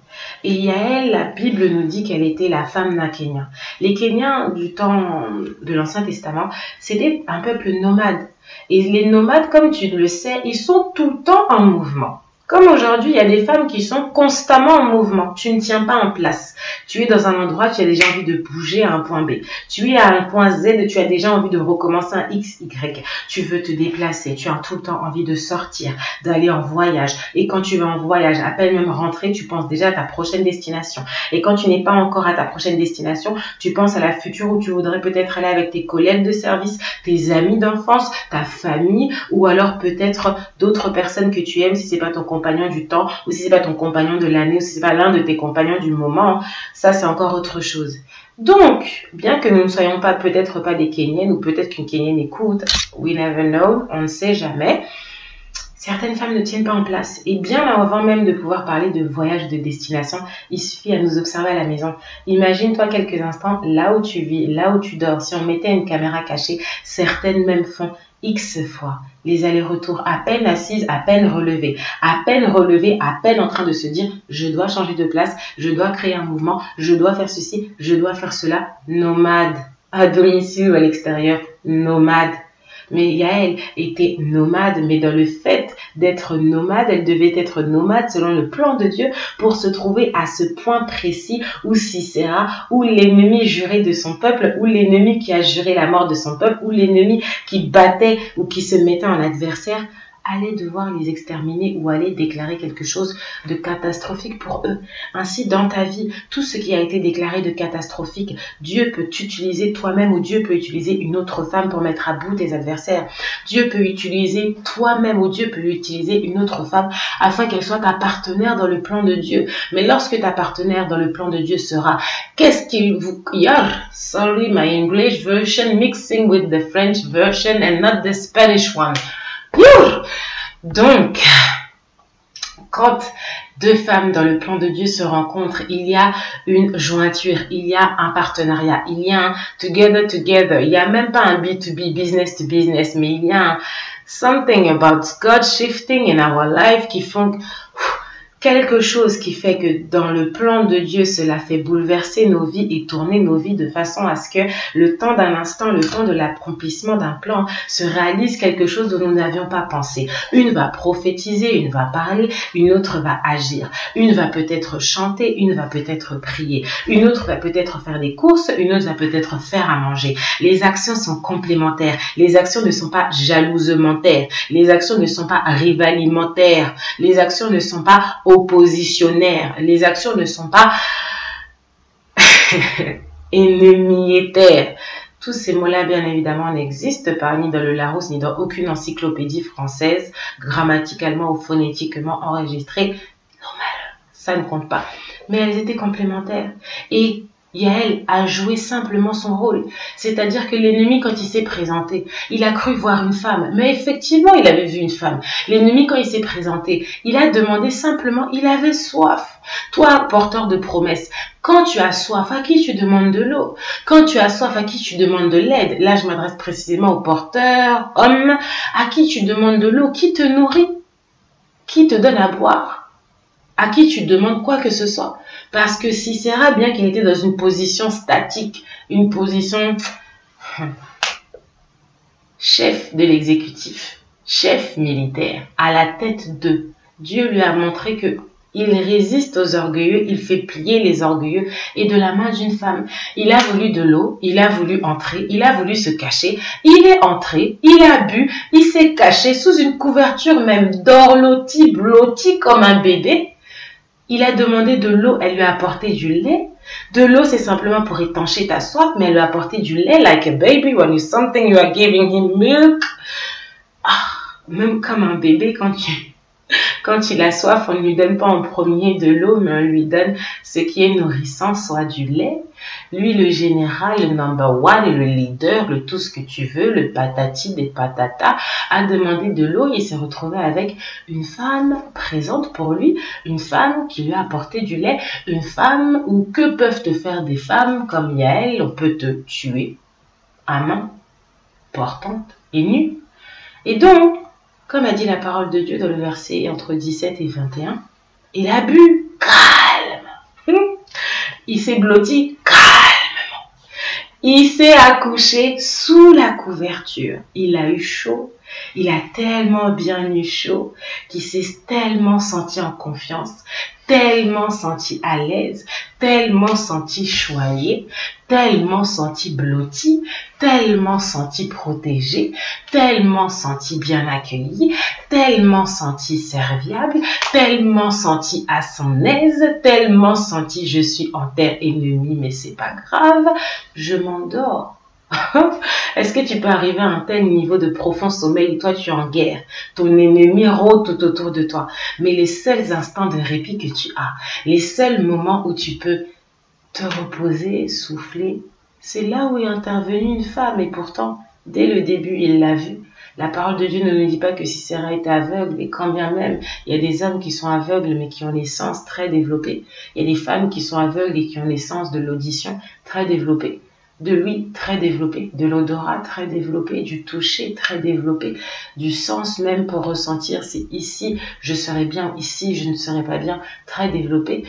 Et Yael, la Bible nous dit qu'elle était la femme d'un Kenyan. Les Kenyans du temps de l'Ancien Testament, c'était un peuple nomade. Et les nomades, comme tu le sais, ils sont tout le temps en mouvement. Comme aujourd'hui, il y a des femmes qui sont constamment en mouvement. Tu ne tiens pas en place. Tu es dans un endroit, tu as déjà envie de bouger à un point B. Tu es à un point Z, tu as déjà envie de recommencer un X, Y. Tu veux te déplacer. Tu as tout le temps envie de sortir, d'aller en voyage. Et quand tu vas en voyage, à peine même rentrer, tu penses déjà à ta prochaine destination. Et quand tu n'es pas encore à ta prochaine destination, tu penses à la future où tu voudrais peut-être aller avec tes collègues de service, tes amis d'enfance, ta famille, ou alors peut-être d'autres personnes que tu aimes si c'est pas ton compagnon du temps, ou si c'est pas ton compagnon de l'année, ou si c'est pas l'un de tes compagnons du moment, ça c'est encore autre chose. Donc, bien que nous ne soyons pas peut-être pas des Kenyans, ou peut-être qu'une Kenyane écoute, we never know, on ne sait jamais, certaines femmes ne tiennent pas en place. Et bien avant même de pouvoir parler de voyage de destination, il suffit à nous observer à la maison. Imagine-toi quelques instants là où tu vis, là où tu dors. Si on mettait une caméra cachée, certaines même font X fois. Les allers-retours, à peine assises, à peine relevées, à peine relevées, à peine en train de se dire je dois changer de place, je dois créer un mouvement, je dois faire ceci, je dois faire cela, nomade, à domicile ou à l'extérieur, nomade. Mais Yael était nomade, mais dans le fait d'être nomade, elle devait être nomade selon le plan de Dieu pour se trouver à ce point précis où Sisera, où l'ennemi juré de son peuple, où l'ennemi qui a juré la mort de son peuple, où l'ennemi qui battait ou qui se mettait en adversaire allait devoir les exterminer ou allait déclarer quelque chose de catastrophique pour eux. Ainsi, dans ta vie, tout ce qui a été déclaré de catastrophique, Dieu peut t'utiliser toi-même ou Dieu peut utiliser une autre femme pour mettre à bout tes adversaires. Dieu peut utiliser toi-même ou Dieu peut utiliser une autre femme afin qu'elle soit ta partenaire dans le plan de Dieu. Mais lorsque ta partenaire dans le plan de Dieu sera, qu'est-ce qu'il vous... Yeah, sorry, my English version mixing with the French version and not the Spanish one. Donc, quand deux femmes dans le plan de Dieu se rencontrent, il y a une jointure, il y a un partenariat, il y a un together together, il n'y a même pas un B2B, business to business, mais il y a something about God shifting in our life qui font quelque chose qui fait que dans le plan de Dieu, cela fait bouleverser nos vies et tourner nos vies de façon à ce que le temps d'un instant, le temps de l'accomplissement d'un plan, se réalise quelque chose dont nous n'avions pas pensé. Une va prophétiser, une va parler, une autre va agir. Une va peut-être chanter, une va peut-être prier. Une autre va peut-être faire des courses, une autre va peut-être faire à manger. Les actions sont complémentaires. Les actions ne sont pas jalousement-terres. Les actions ne sont pas rivalimentaires. Les actions ne sont pas oppositionnaires. Les actions ne sont pas ennemiettaires. Tous ces mots-là, bien évidemment, n'existent pas ni dans le Larousse ni dans aucune encyclopédie française, grammaticalement ou phonétiquement enregistrée. Normal, ça ne compte pas. Mais elles étaient complémentaires. Et Yael a joué simplement son rôle. C'est-à-dire que l'ennemi, quand il s'est présenté, il a cru voir une femme. Mais effectivement, il avait vu une femme. L'ennemi, quand il s'est présenté, il a demandé simplement, il avait soif. Toi, porteur de promesses, quand tu as soif, à qui tu demandes de l'eau? Quand tu as soif, à qui tu demandes de l'aide? Là, je m'adresse précisément aux porteurs, hommes, à qui tu demandes de l'eau? Qui te nourrit? Qui te donne à boire? À qui tu demandes quoi que ce soit parce que Cicéra, bien qu'il était dans une position statique, une position chef de l'exécutif, chef militaire, à la tête de Dieu lui a montré que il résiste aux orgueilleux, il fait plier les orgueilleux et de la main d'une femme. Il a voulu de l'eau, il a voulu entrer, il a voulu se cacher, il est entré, il a bu, il s'est caché sous une couverture même d'orloti, blotti comme un bébé. Il a demandé de l'eau, elle lui a apporté du lait. De l'eau, c'est simplement pour étancher ta soif, mais elle lui a apporté du lait, like a baby, when you something, you are giving him milk. Ah, même comme un bébé, quand tu, quand il a soif, on ne lui donne pas en premier de l'eau, mais on lui donne ce qui est nourrissant, soit du lait. Lui, le général, le number one, le leader, le tout ce que tu veux, le patati des patatas, a demandé de l'eau et s'est retrouvé avec une femme présente pour lui, une femme qui lui a apporté du lait, une femme ou que peuvent te faire des femmes comme Yael, on peut te tuer à main portante et nue. Et donc, comme a dit la parole de Dieu dans le verset entre 17 et 21, il a bu calme. Il s'est blotti calmement. Il s'est accouché sous la couverture. Il a eu chaud. Il a tellement bien eu chaud qu'il s'est tellement senti en confiance, tellement senti à l'aise, tellement senti choyé, tellement senti blotti, tellement senti protégé, tellement senti bien accueilli, tellement senti serviable, tellement senti à son aise, tellement senti je suis en terre ennemie mais c'est pas grave, je m'endors. Est-ce que tu peux arriver à un tel niveau de profond sommeil toi tu es en guerre, ton ennemi rôde tout autour de toi, mais les seuls instants de répit que tu as, les seuls moments où tu peux te reposer, souffler, c'est là où est intervenue une femme et pourtant, dès le début, il l'a vu. La parole de Dieu ne nous dit pas que Sisera est aveugle, et quand bien même, il y a des hommes qui sont aveugles mais qui ont les sens très développés. Il y a des femmes qui sont aveugles et qui ont les sens de l'audition très développés de lui très développé, de l'odorat très développé, du toucher très développé, du sens même pour ressentir si ici je serais bien, ici je ne serais pas bien, très développé.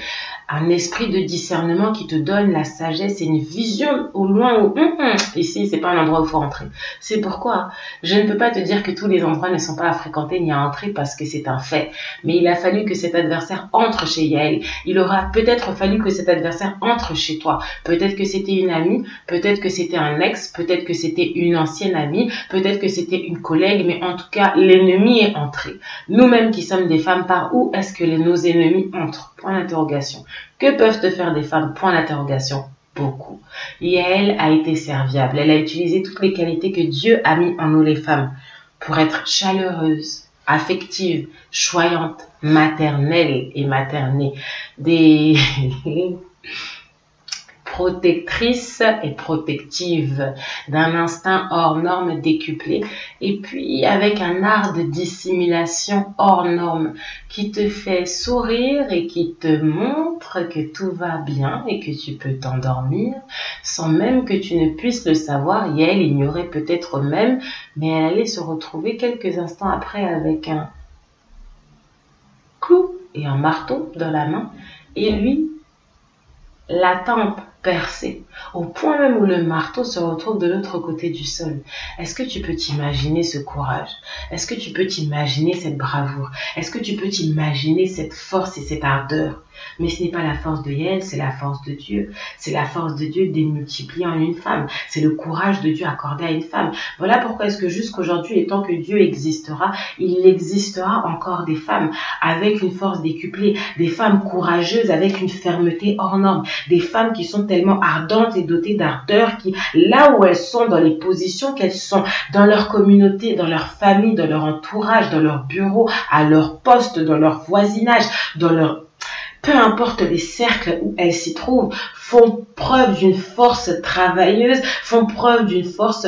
Un esprit de discernement qui te donne la sagesse et une vision au loin où hum, hum, ici c'est pas un endroit où faut rentrer. C'est pourquoi je ne peux pas te dire que tous les endroits ne sont pas à fréquenter ni à entrer parce que c'est un fait. Mais il a fallu que cet adversaire entre chez Yael. Il aura peut-être fallu que cet adversaire entre chez toi. Peut-être que c'était une amie, peut peut-être que c'était un ex, peut-être que c'était une ancienne amie, peut-être que c'était une collègue, mais en tout cas, l'ennemi est entré. Nous-mêmes qui sommes des femmes, par où est-ce que nos ennemis entrent? Point d'interrogation. Que peuvent te faire des femmes? Point d'interrogation beaucoup. Elle a été serviable. Elle a utilisé toutes les qualités que Dieu a mis en nous les femmes pour être chaleureuse, affective, choyante, maternelle et maternée. Des protectrice et protective, d'un instinct hors norme décuplé, et puis avec un art de dissimulation hors norme qui te fait sourire et qui te montre que tout va bien et que tu peux t'endormir sans même que tu ne puisses le savoir. Et elle ignorait peut-être même, mais elle allait se retrouver quelques instants après avec un clou et un marteau dans la main, et lui, la tempe percé, au point même où le marteau se retrouve de l'autre côté du sol. Est-ce que tu peux t'imaginer ce courage? Est-ce que tu peux t'imaginer cette bravoure? Est-ce que tu peux t'imaginer cette force et cette ardeur? Mais ce n'est pas la force de Yael, c'est la force de Dieu. C'est la force de Dieu démultipliée en une femme. C'est le courage de Dieu accordé à une femme. Voilà pourquoi est-ce que jusqu'aujourd'hui, et tant que Dieu existera, il existera encore des femmes avec une force décuplée, des femmes courageuses avec une fermeté hors norme, des femmes qui sont tellement ardentes et dotées d'ardeur qui, là où elles sont, dans les positions qu'elles sont, dans leur communauté, dans leur famille, dans leur entourage, dans leur bureau, à leur poste, dans leur voisinage, dans leur peu importe les cercles où elles s'y trouvent, font preuve d'une force travailleuse, font preuve d'une force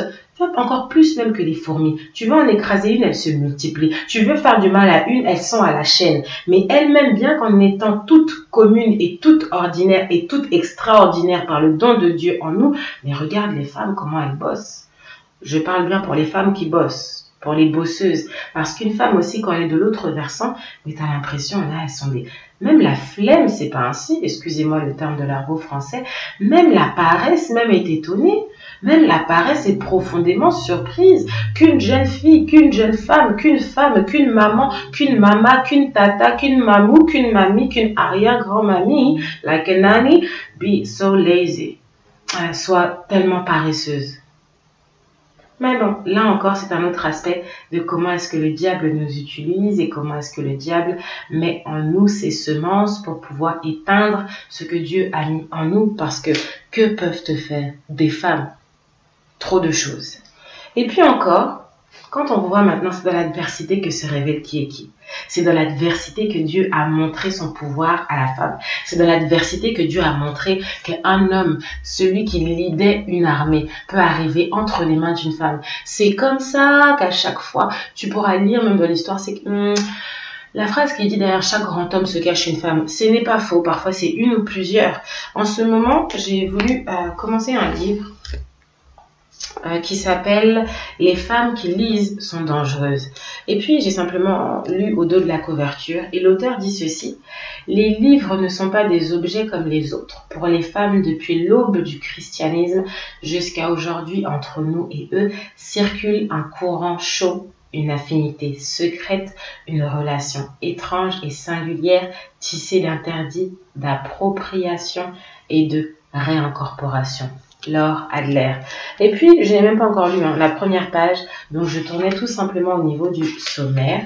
encore plus même que les fourmis. Tu veux en écraser une, elles se multiplient. Tu veux faire du mal à une, elles sont à la chaîne. Mais elles-mêmes, bien qu'en étant toutes communes et toutes ordinaires et toutes extraordinaires par le don de Dieu en nous, mais regarde les femmes, comment elles bossent. Je parle bien pour les femmes qui bossent pour les bosseuses. Parce qu'une femme aussi, quand elle est de l'autre versant, mais t'as l'impression, là, elles sont des... Même la flemme, c'est pas ainsi, excusez-moi le terme de l'argot français, même la paresse, même est étonnée. Même la paresse est profondément surprise qu'une jeune fille, qu'une jeune femme, qu'une femme, qu'une maman, qu'une mama, qu'une tata, qu'une mamou, qu'une mamie, qu'une arrière-grand-mamie, like a nanny, be so lazy, euh, soit tellement paresseuse. Mais bon, là encore, c'est un autre aspect de comment est-ce que le diable nous utilise et comment est-ce que le diable met en nous ses semences pour pouvoir éteindre ce que Dieu a mis en nous. Parce que que peuvent te faire des femmes? Trop de choses. Et puis encore, quand on voit maintenant, c'est dans l'adversité que se révèle qui est qui. C'est dans l'adversité que Dieu a montré son pouvoir à la femme. C'est dans l'adversité que Dieu a montré qu'un homme, celui qui lidait une armée, peut arriver entre les mains d'une femme. C'est comme ça qu'à chaque fois, tu pourras lire même dans l'histoire, c'est que... Hmm, la phrase qui dit derrière chaque grand homme se cache une femme, ce n'est pas faux, parfois c'est une ou plusieurs. En ce moment, j'ai voulu euh, commencer un livre euh, qui s'appelle Les femmes qui lisent sont dangereuses. Et puis j'ai simplement lu au dos de la couverture et l'auteur dit ceci. Les livres ne sont pas des objets comme les autres. Pour les femmes, depuis l'aube du christianisme jusqu'à aujourd'hui, entre nous et eux, circule un courant chaud une affinité secrète, une relation étrange et singulière tissée d'interdits, d'appropriation et de réincorporation. Laure Adler. Et puis, je n'ai même pas encore lu hein, la première page, donc je tournais tout simplement au niveau du sommaire,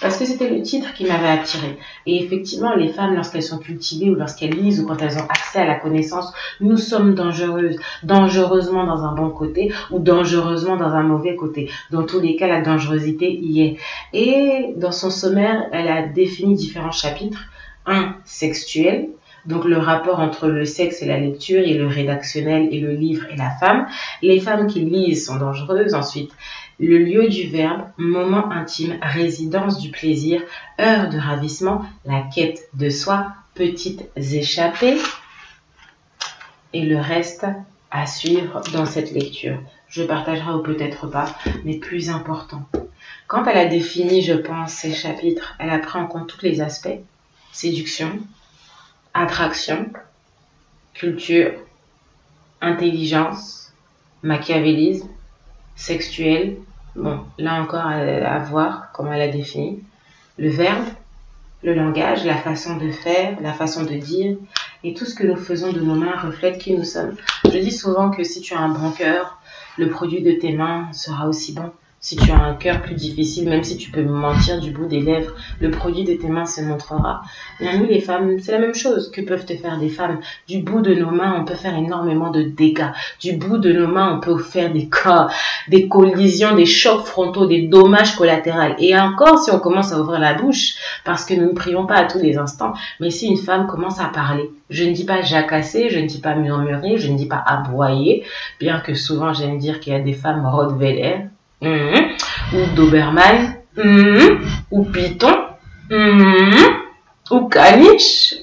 parce que c'était le titre qui m'avait attiré. Et effectivement, les femmes, lorsqu'elles sont cultivées ou lorsqu'elles lisent ou quand elles ont accès à la connaissance, nous sommes dangereuses, dangereusement dans un bon côté ou dangereusement dans un mauvais côté. Dans tous les cas, la dangerosité y est. Et dans son sommaire, elle a défini différents chapitres. Un, sexuel, donc le rapport entre le sexe et la lecture et le rédactionnel et le livre et la femme. Les femmes qui lisent sont dangereuses. Ensuite, le lieu du verbe, moment intime, résidence du plaisir, heure de ravissement, la quête de soi, petites échappées et le reste à suivre dans cette lecture. Je partagerai ou peut-être pas, mais plus important. Quand elle a défini, je pense, ces chapitres, elle a pris en compte tous les aspects. Séduction, attraction, culture, intelligence, machiavélisme, sexuel. Bon, là encore à, voir comment elle a défini. Le verbe, le langage, la façon de faire, la façon de dire, Et tout ce que nous faisons de nos mains reflète qui nous sommes. Je dis souvent que si tu as un bon cœur, le produit de tes mains sera aussi bon. Si tu as un cœur plus difficile, même si tu peux mentir du bout des lèvres, le produit de tes mains se montrera. Bien, nous, les femmes, c'est la même chose. Que peuvent te faire des femmes? Du bout de nos mains, on peut faire énormément de dégâts. Du bout de nos mains, on peut faire des cas, des collisions, des chocs frontaux, des dommages collatéraux. Et encore, si on commence à ouvrir la bouche, parce que nous ne prions pas à tous les instants, mais si une femme commence à parler, je ne dis pas jacasser, je ne dis pas murmurer, je ne dis pas aboyer, bien que souvent j'aime dire qu'il y a des femmes Rottweiler. Ou Doberman, mhm. ou Python, mhm. ou Caniche.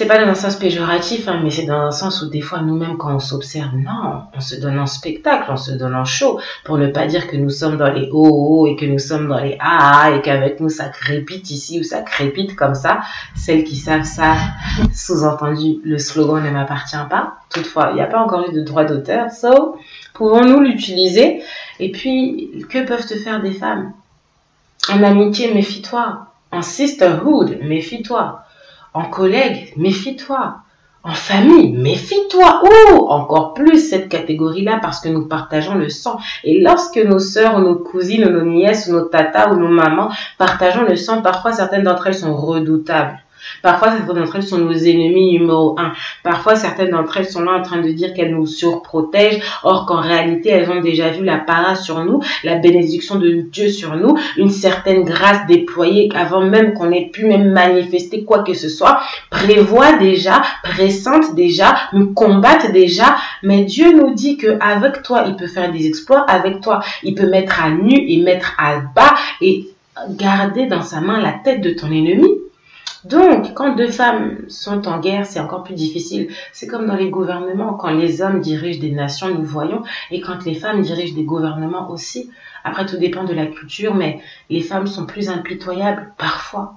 C'est pas dans un sens péjoratif, hein, mais c'est dans un sens où des fois nous-mêmes quand on s'observe, non, on se donne en spectacle, on se donne en show, pour ne pas dire que nous sommes dans les oh, oh et que nous sommes dans les ah, ah et qu'avec nous ça crépite ici ou ça crépite comme ça. Celles qui savent ça, sous-entendu, le slogan ne m'appartient pas. Toutefois, il n'y a pas encore eu de droit d'auteur, so Pouvons-nous l'utiliser? Et puis, que peuvent te faire des femmes? En amitié, méfie-toi. En sisterhood, méfie-toi. En collègue, méfie-toi. En famille, méfie-toi. Ou encore plus cette catégorie-là parce que nous partageons le sang. Et lorsque nos sœurs ou nos cousines ou nos nièces ou nos tatas ou nos mamans partageons le sang, parfois certaines d'entre elles sont redoutables. Parfois, certaines d'entre elles sont nos ennemis numéro un. Parfois, certaines d'entre elles sont là en train de dire qu'elles nous surprotègent, or qu'en réalité, elles ont déjà vu la para sur nous, la bénédiction de Dieu sur nous, une certaine grâce déployée avant même qu'on ait pu même manifester quoi que ce soit, prévoit déjà, pressente déjà, nous combattent déjà, mais Dieu nous dit que avec toi, il peut faire des exploits, avec toi, il peut mettre à nu et mettre à bas et garder dans sa main la tête de ton ennemi. Donc, quand deux femmes sont en guerre, c'est encore plus difficile. C'est comme dans les gouvernements, quand les hommes dirigent des nations, nous voyons, et quand les femmes dirigent des gouvernements aussi. Après, tout dépend de la culture, mais les femmes sont plus impitoyables parfois.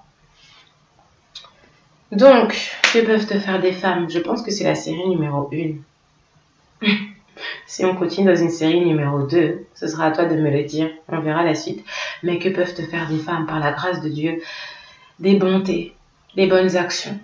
Donc, que peuvent te faire des femmes? Je pense que c'est la série numéro 1. si on continue dans une série numéro 2, ce sera à toi de me le dire, on verra la suite. Mais que peuvent te faire des femmes par la grâce de Dieu? Des bontés, les bonnes actions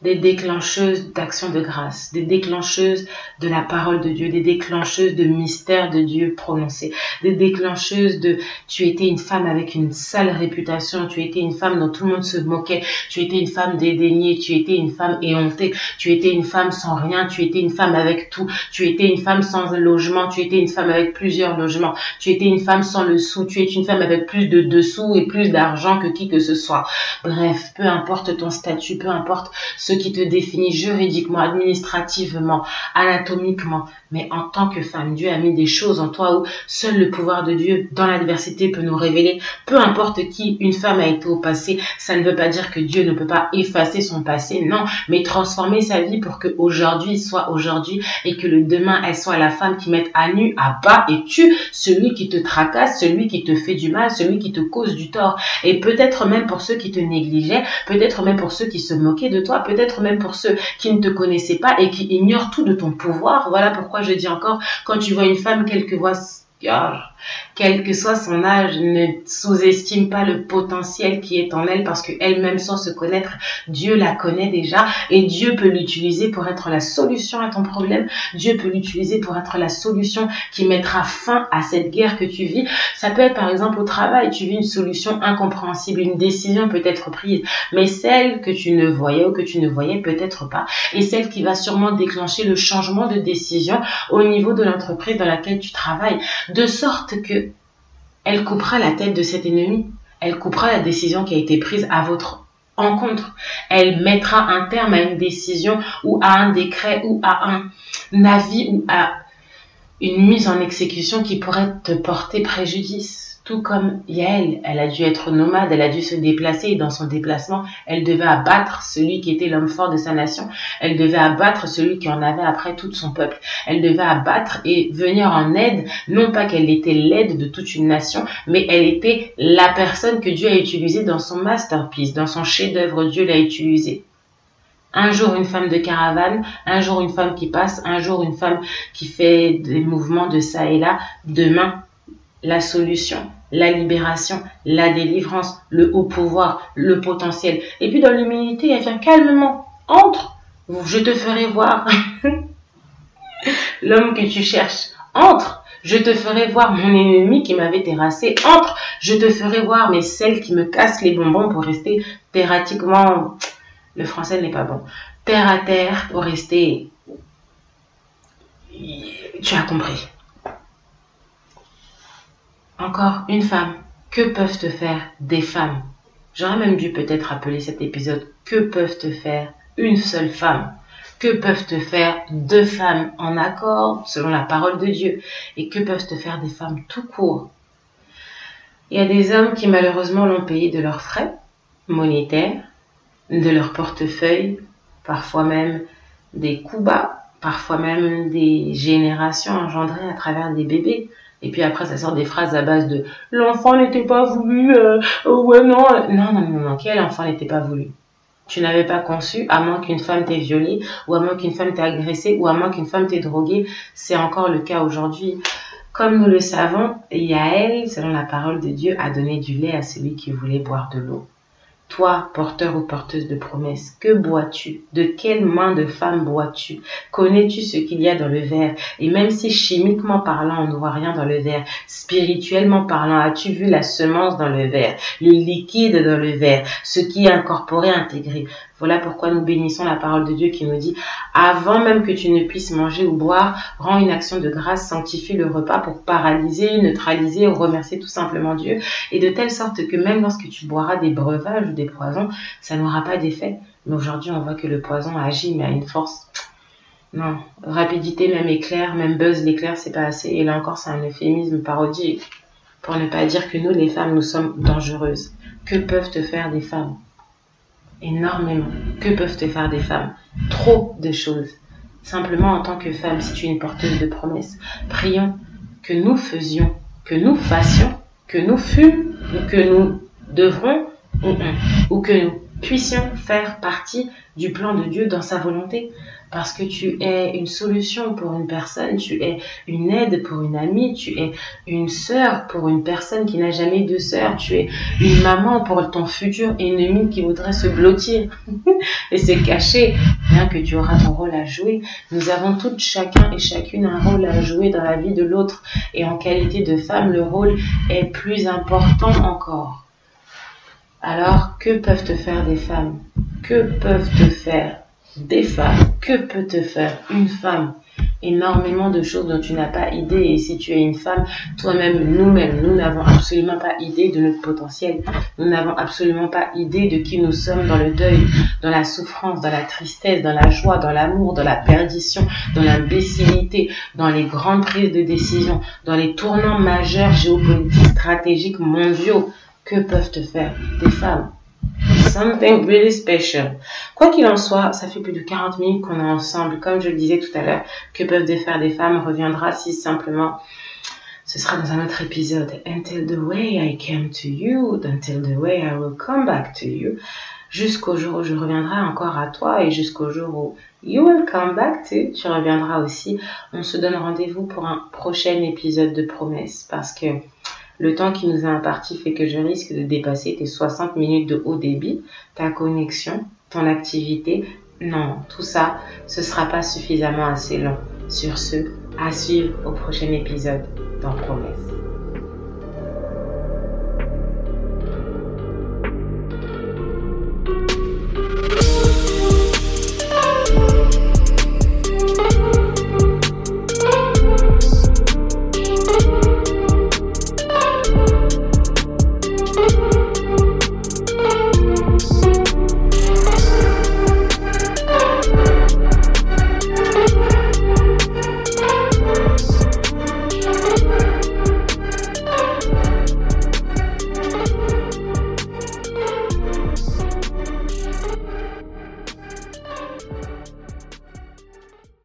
des déclencheuses d'actions de grâce, des déclencheuses de la parole de Dieu, des déclencheuses de mystère de Dieu prononcé, des déclencheuses de tu étais une femme avec une sale réputation, tu étais une femme dont tout le monde se moquait, tu étais une femme dédaignée, tu étais une femme éhontée, tu étais une femme sans rien, tu étais une femme avec tout, tu étais une femme sans logement, tu étais une femme avec plusieurs logements, tu étais une femme sans le sou, tu es une femme avec plus de dessous et plus d'argent que qui que ce soit. Bref, peu importe ton statut, peu importe qui te définit juridiquement, administrativement, anatomiquement, mais en tant que femme, Dieu a mis des choses en toi où seul le pouvoir de Dieu dans l'adversité peut nous révéler. Peu importe qui une femme a été au passé, ça ne veut pas dire que Dieu ne peut pas effacer son passé, non, mais transformer sa vie pour que aujourd'hui soit aujourd'hui et que le demain elle soit la femme qui mette à nu, à bas et tue celui qui te tracasse, celui qui te fait du mal, celui qui te cause du tort. Et peut-être même pour ceux qui te négligeaient, peut-être même pour ceux qui se moquaient de toi, peut peut-être même pour ceux qui ne te connaissaient pas et qui ignorent tout de ton pouvoir. Voilà pourquoi je dis encore, quand tu vois une femme, quelque voix quel que soit son âge, ne sous-estime pas le potentiel qui est en elle parce qu'elle-même sans se connaître, Dieu la connaît déjà et Dieu peut l'utiliser pour être la solution à ton problème. Dieu peut l'utiliser pour être la solution qui mettra fin à cette guerre que tu vis. Ça peut être par exemple au travail, tu vis une solution incompréhensible, une décision peut être prise, mais celle que tu ne voyais ou que tu ne voyais peut-être pas et celle qui va sûrement déclencher le changement de décision au niveau de l'entreprise dans laquelle tu travailles, de sorte que elle coupera la tête de cet ennemi. Elle coupera la décision qui a été prise à votre encontre. Elle mettra un terme à une décision ou à un décret ou à un avis ou à une mise en exécution qui pourrait te porter préjudice. Tout comme Yael, elle a dû être nomade, elle a dû se déplacer et dans son déplacement, elle devait abattre celui qui était l'homme fort de sa nation. Elle devait abattre celui qui en avait après tout son peuple. Elle devait abattre et venir en aide, non pas qu'elle était l'aide de toute une nation, mais elle était la personne que Dieu a utilisée dans son masterpiece, dans son chef-d'œuvre. Dieu l'a utilisée. Un jour une femme de caravane, un jour une femme qui passe, un jour une femme qui fait des mouvements de ça et là, demain la solution la libération, la délivrance, le haut pouvoir, le potentiel. Et puis dans l'humilité, elle vient calmement. Entre, je te ferai voir l'homme que tu cherches. Entre, je te ferai voir mon ennemi qui m'avait terrassé. Entre, je te ferai voir mes celles qui me cassent les bonbons pour rester terratiquement. Le français n'est pas bon. Terre à terre pour rester. Tu as compris. Encore une femme. Que peuvent te faire des femmes? J'aurais même dû peut-être appeler cet épisode Que peuvent te faire une seule femme? Que peuvent te faire deux femmes en accord selon la parole de Dieu? Et que peuvent te faire des femmes tout court? Il y a des hommes qui malheureusement l'ont payé de leurs frais monétaires, de leur portefeuille, parfois même des coups bas, parfois même des générations engendrées à travers des bébés. Et puis après, ça sort des phrases à base de l'enfant n'était pas voulu, euh, ouais, non. Non, non, non, non, quel enfant n'était pas voulu? Tu n'avais pas conçu, à moins qu'une femme t'ait violée, ou à moins qu'une femme t'ait agressée, ou à moins qu'une femme t'ait droguée. C'est encore le cas aujourd'hui. Comme nous le savons, Yael, selon la parole de Dieu, a donné du lait à celui qui voulait boire de l'eau. Toi, porteur ou porteuse de promesses, que bois-tu? De quelle main de femme bois-tu? Connais-tu ce qu'il y a dans le verre? Et même si chimiquement parlant, on ne voit rien dans le verre, spirituellement parlant, as-tu vu la semence dans le verre, le liquide dans le verre, ce qui est incorporé, intégré? Voilà pourquoi nous bénissons la parole de Dieu qui nous dit, avant même que tu ne puisses manger ou boire, rends une action de grâce, sanctifie le repas pour paralyser, neutraliser ou remercier tout simplement Dieu, et de telle sorte que même lorsque tu boiras des breuvages ou des poisons, ça n'aura pas d'effet. Mais aujourd'hui, on voit que le poison agit, mais à une force. Non, rapidité, même éclair, même buzz l'éclair, c'est pas assez. Et là encore, c'est un euphémisme parodique. Pour ne pas dire que nous, les femmes, nous sommes dangereuses. Que peuvent te faire des femmes? Énormément. Que peuvent te faire des femmes Trop de choses. Simplement en tant que femme, si tu es une porteuse de promesses, prions que nous faisions, que nous fassions, que nous fûmes ou que nous devrons ou, ou que nous puissions faire partie du plan de Dieu dans sa volonté parce que tu es une solution pour une personne, tu es une aide pour une amie, tu es une sœur pour une personne qui n'a jamais de sœur, tu es une maman pour ton futur ennemi qui voudrait se blottir et se cacher, bien que tu auras ton rôle à jouer. Nous avons toutes chacun et chacune un rôle à jouer dans la vie de l'autre et en qualité de femme, le rôle est plus important encore. Alors, que peuvent te faire des femmes? Que peuvent te faire des femmes? Que peut te faire une femme? Énormément de choses dont tu n'as pas idée. Et si tu es une femme, toi-même, nous-mêmes, nous n'avons absolument pas idée de notre potentiel. Nous n'avons absolument pas idée de qui nous sommes dans le deuil, dans la souffrance, dans la tristesse, dans la joie, dans l'amour, dans la perdition, dans l'imbécilité, dans les grandes prises de décision, dans les tournants majeurs géopolitiques, stratégiques, mondiaux. Que peuvent te faire des femmes? Something really special. Quoi qu'il en soit, ça fait plus de 40 minutes qu'on est ensemble. Comme je le disais tout à l'heure, que peuvent faire des femmes reviendra si simplement ce sera dans un autre épisode. Until the way I came to you, until the way I will come back to you. Jusqu'au jour où je reviendrai encore à toi et jusqu'au jour où you will come back to, tu reviendras aussi. On se donne rendez-vous pour un prochain épisode de promesse parce que le temps qui nous est imparti fait que je risque de dépasser tes 60 minutes de haut débit, ta connexion, ton activité. Non, tout ça, ce sera pas suffisamment assez long. Sur ce, à suivre au prochain épisode dans Promesse.